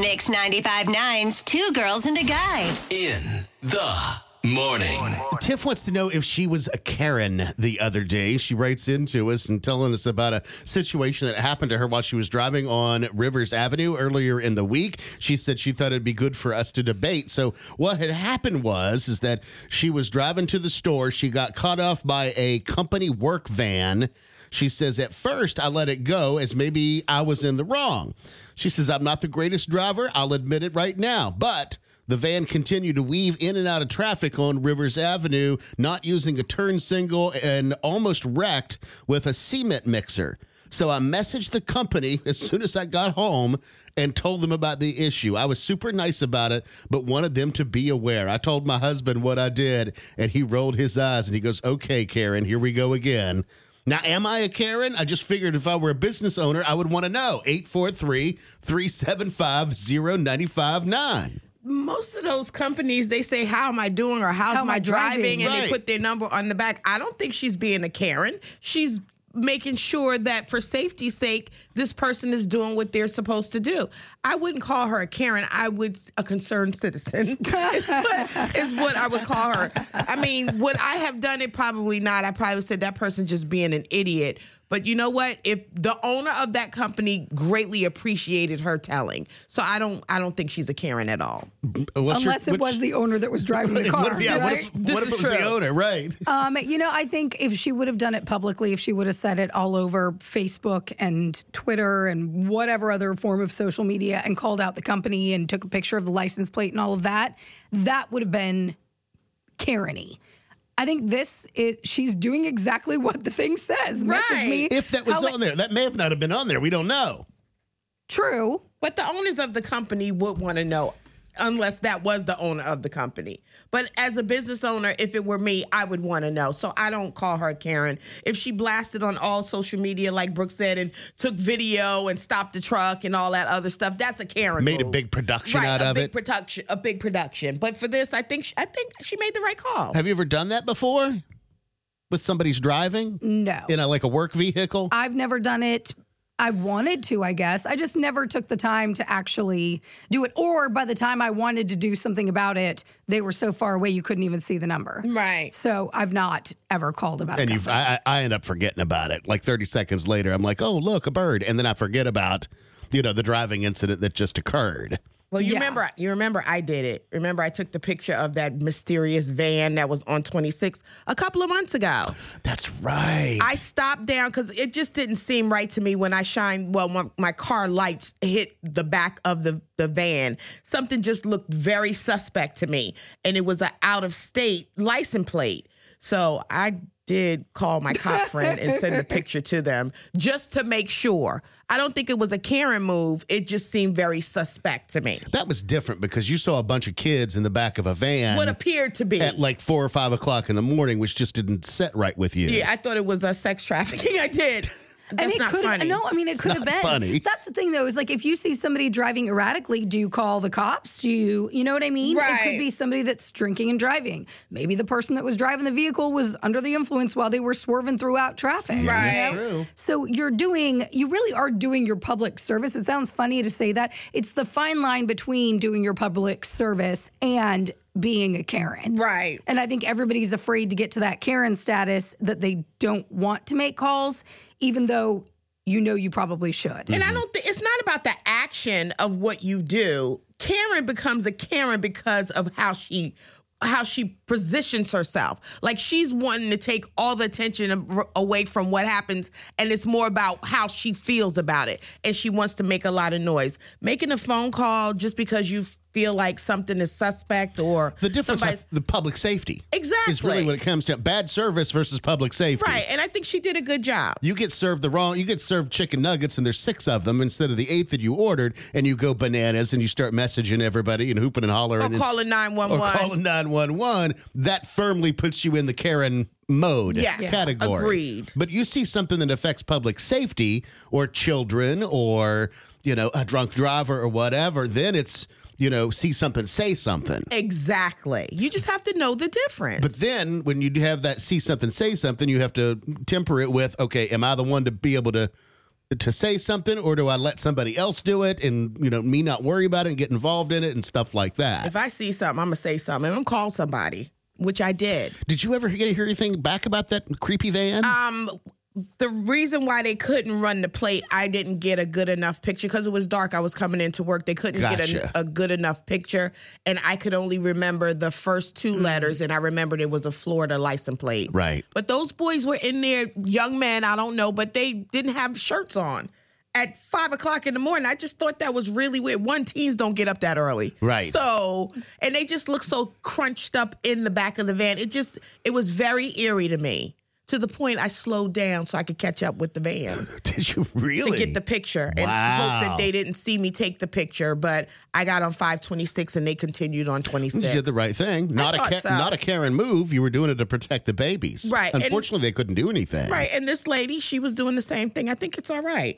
Mix 95.9's Two Girls and a Guy. In the morning. Tiff wants to know if she was a Karen the other day. She writes into us and telling us about a situation that happened to her while she was driving on Rivers Avenue earlier in the week. She said she thought it'd be good for us to debate. So what had happened was is that she was driving to the store. She got caught off by a company work van. She says, At first, I let it go as maybe I was in the wrong. She says, I'm not the greatest driver. I'll admit it right now. But the van continued to weave in and out of traffic on Rivers Avenue, not using a turn signal and almost wrecked with a cement mixer. So I messaged the company as soon as I got home and told them about the issue. I was super nice about it, but wanted them to be aware. I told my husband what I did, and he rolled his eyes and he goes, Okay, Karen, here we go again. Now, am I a Karen? I just figured if I were a business owner, I would want to know. 843 375 0959. most of those companies they say how am i doing or how's How my driving, driving? and Right. they put their number on the back i don't think she's being a karen she's making sure that for safety's sake this person is doing what they're supposed to do. I wouldn't call her a karen. I would a concerned citizen is, what, is what i would call her. I mean would i have done it? Probably not. I probably would said that person just being an idiot but you know what? If the owner of that company greatly appreciated her telling, so I don't, I don't think she's a Karen at all. What's your- Unless it which- was the owner that was driving the car. What if, yeah, what right? if, This what if is it was the owner? Right. Um, you know, I think if she would have done it publicly, if she would have said it all over Facebook and Twitter and whatever other form of social media and called out the company and took a picture of the license plate and all of that, that would have been Karen-y. I think this is she's doing exactly what the thing says. Message me If that was how- on there, that may have not have been on there. We don't know. True. But the owners of the company would want to know, unless that was the owner of the company. But as a business owner, if it were me, I would want to know. So I don't call her Karen. If she blasted on all social media, like Brooke said, and took video and stopped the truck and all that other stuff, that's a Karen. Made a big production right, out a of big it. Production, a big production. But for this, I think she, I think she made the right call. Have you ever done that before? With somebody's driving No. in a like a work vehicle? I've never done it. I've wanted to, I guess. I just never took the time to actually do it. Or by the time I wanted to do something about it, they were so far away you couldn't even see the number. Right. So I've not ever called about and it. you, I, I I end up forgetting about it. Like thirty seconds later, I'm like, oh look, a bird, and then I forget about, you know, the driving incident that just occurred. Well, you Yeah. remember, you remember I did it. Remember I took the picture of that mysterious van that was on 26 a couple of months ago. That's right. I stopped down because it just didn't seem right to me when I shined. Well, my, my car lights hit the back of the, the van. Something just looked very suspect to me, and it was an out of state license plate. So I did call my cop friend and send the picture to them just to make sure. I don't think it was a Karen move. It just seemed very suspect to me. that was different because you saw a bunch of kids in the back of a van What appeared to be. at like four or five o'clock in the morning, which just didn't set right with you. yeah, I thought it was a sex trafficking. I did. That's and it not could funny. no, I mean it could have been. funny. That's the thing though, is like if you see somebody driving erratically, do you call the cops? Do you you know what I mean? Right. It could be somebody that's drinking and driving. Maybe the person that was driving the vehicle was under the influence while they were swerving throughout traffic. you Right. know? True. So you're doing, you really are doing your public service. It sounds funny to say that. It's the fine line between doing your public service and being a Karen. Right. And I think everybody's afraid to get to that Karen status that they don't want to make calls, even though you know you probably should. And I mm-hmm. don't think it's not about the action of what you do. Karen becomes a Karen because of how she how she positions herself. Like she's wanting to take all the attention away from what happens and it's more about how she feels about it and she wants to make a lot of noise. Making a phone call just because you feel like something is suspect or The difference somebody's- the public safety. Exactly. Is really what it comes to. Bad service versus public safety. Right, and I think she did a good job. You get served the wrong. You get served chicken nuggets, and there's six of them instead of the eight that you ordered, and you go bananas and you start messaging everybody and hooping and hollering. Or and, calling or 911. calling nine one one. That firmly puts you in the Karen mode Yes, category. agreed. But you see something that affects public safety or children or you know a drunk driver or whatever, then it's you know see something, say something. Exactly. You just have to know the difference. But then when you have that see something, say something, you have to temper it with, okay, am I the one to be able to to say something or do I let somebody else do it and you know me not worry about it and get involved in it and stuff like that? If I see something, I'm gonna say something. I'm gonna call somebody, which I did. Did you ever hear anything back about that creepy van? Um, the reason why they couldn't run the plate, I didn't get a good enough picture because it was dark. I was coming into work. They couldn't get a, a good enough picture, and I could only remember the first two mm. letters, and I remembered it was a Florida license plate. Right. But those boys were in there, young men. I don't know, but they didn't have shirts on. At five o'clock in the morning, I just thought that was really weird. One, teens don't get up that early, Right. So, and they just look so crunched up in the back of the van. It just, it was very eerie to me. To the point I slowed down so I could catch up with the van Did you really? to get the picture and Wow. hope that they didn't see me take the picture. But I got on 526 and they continued on 26. You did the right thing. Not a Ka- so. not a Karen move. You were doing it to protect the babies. Right, and- Unfortunately, they couldn't do anything. Right. And this lady, she was doing the same thing. I think it's all right.